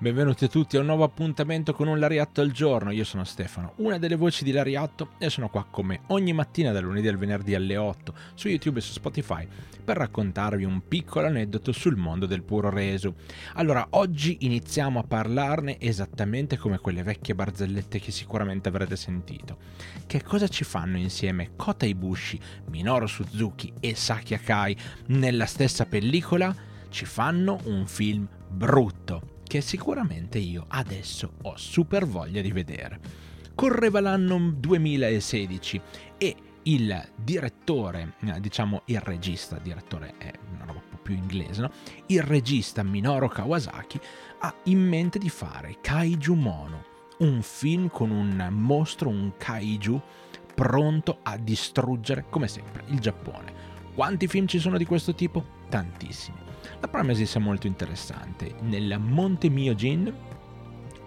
Benvenuti a tutti a un nuovo appuntamento con un Lariatto al giorno. Io sono Stefano, una delle voci di Lariatto e sono qua come ogni mattina dal lunedì al venerdì alle 8 su YouTube e su Spotify per raccontarvi un piccolo aneddoto sul mondo del puro reso. Allora, oggi iniziamo a parlarne esattamente come quelle vecchie barzellette che sicuramente avrete sentito. Che cosa ci fanno insieme Kota Ibushi, Minoru Suzuki e Saki Akai nella stessa pellicola? Ci fanno un film brutto che sicuramente io adesso ho super voglia di vedere. Correva l'anno 2016 e il direttore, eh, diciamo il regista, direttore è una roba più inglese, no? Il regista Minoru Kawasaki ha in mente di fare Kaiju Mono, un film con un mostro, un kaiju pronto a distruggere, come sempre, il Giappone. Quanti film ci sono di questo tipo? Tantissimi. La premessa è molto interessante. Nel Monte Myojin,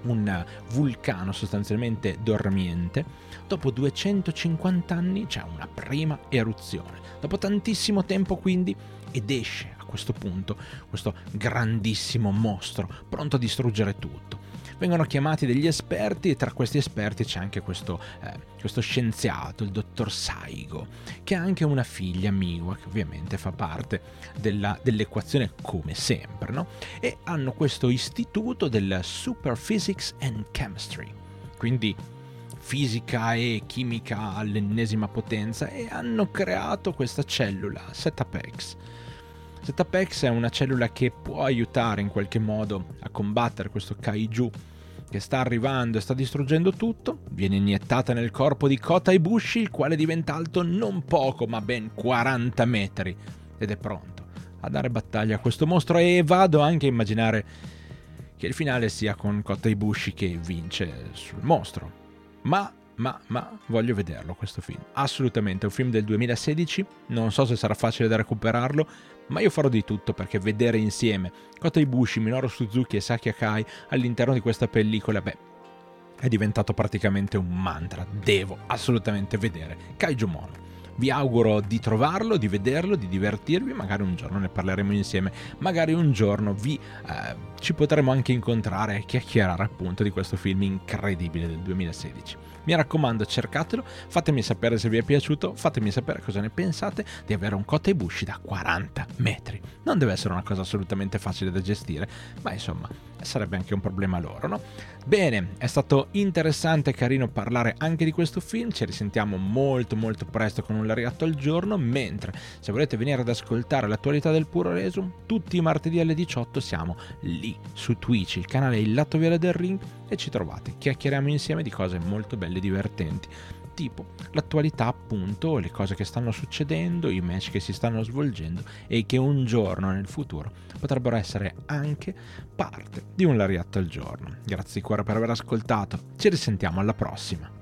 un vulcano sostanzialmente dormiente, dopo 250 anni c'è una prima eruzione. Dopo tantissimo tempo quindi ed esce a questo punto questo grandissimo mostro pronto a distruggere tutto vengono chiamati degli esperti e tra questi esperti c'è anche questo, eh, questo scienziato, il dottor Saigo, che ha anche una figlia, Miwa, che ovviamente fa parte della, dell'equazione come sempre, no? E hanno questo istituto del Super Physics and Chemistry, quindi fisica e chimica all'ennesima potenza e hanno creato questa cellula, SetApex. SetApex è una cellula che può aiutare in qualche modo a combattere questo kaiju che sta arrivando e sta distruggendo tutto, viene iniettata nel corpo di Kota Ibushi, il quale diventa alto non poco, ma ben 40 metri, ed è pronto a dare battaglia a questo mostro e vado anche a immaginare che il finale sia con Kota Ibushi che vince sul mostro. Ma ma, ma voglio vederlo questo film. Assolutamente, è un film del 2016, non so se sarà facile da recuperarlo, ma io farò di tutto perché vedere insieme Kota Ibushi, Minoru Suzuki e Saki Akai all'interno di questa pellicola, beh, è diventato praticamente un mantra. Devo assolutamente vedere Kaiju Mono. Vi auguro di trovarlo, di vederlo, di divertirvi, magari un giorno ne parleremo insieme, magari un giorno vi, eh, ci potremo anche incontrare e chiacchierare appunto di questo film incredibile del 2016. Mi raccomando, cercatelo, fatemi sapere se vi è piaciuto, fatemi sapere cosa ne pensate di avere un Kota Ibushi da 40 metri. Non deve essere una cosa assolutamente facile da gestire, ma insomma sarebbe anche un problema loro, no? Bene, è stato interessante e carino parlare anche di questo film, ci risentiamo molto molto presto con un lariatto al giorno, mentre se volete venire ad ascoltare l'attualità del puro resum, tutti i martedì alle 18 siamo lì su Twitch, il canale Il Lato Viola del Ring e ci trovate, chiacchieriamo insieme di cose molto belle e divertenti tipo l'attualità appunto, le cose che stanno succedendo, i match che si stanno svolgendo e che un giorno nel futuro potrebbero essere anche parte di un lariatto al giorno. Grazie di cuore per aver ascoltato, ci risentiamo alla prossima.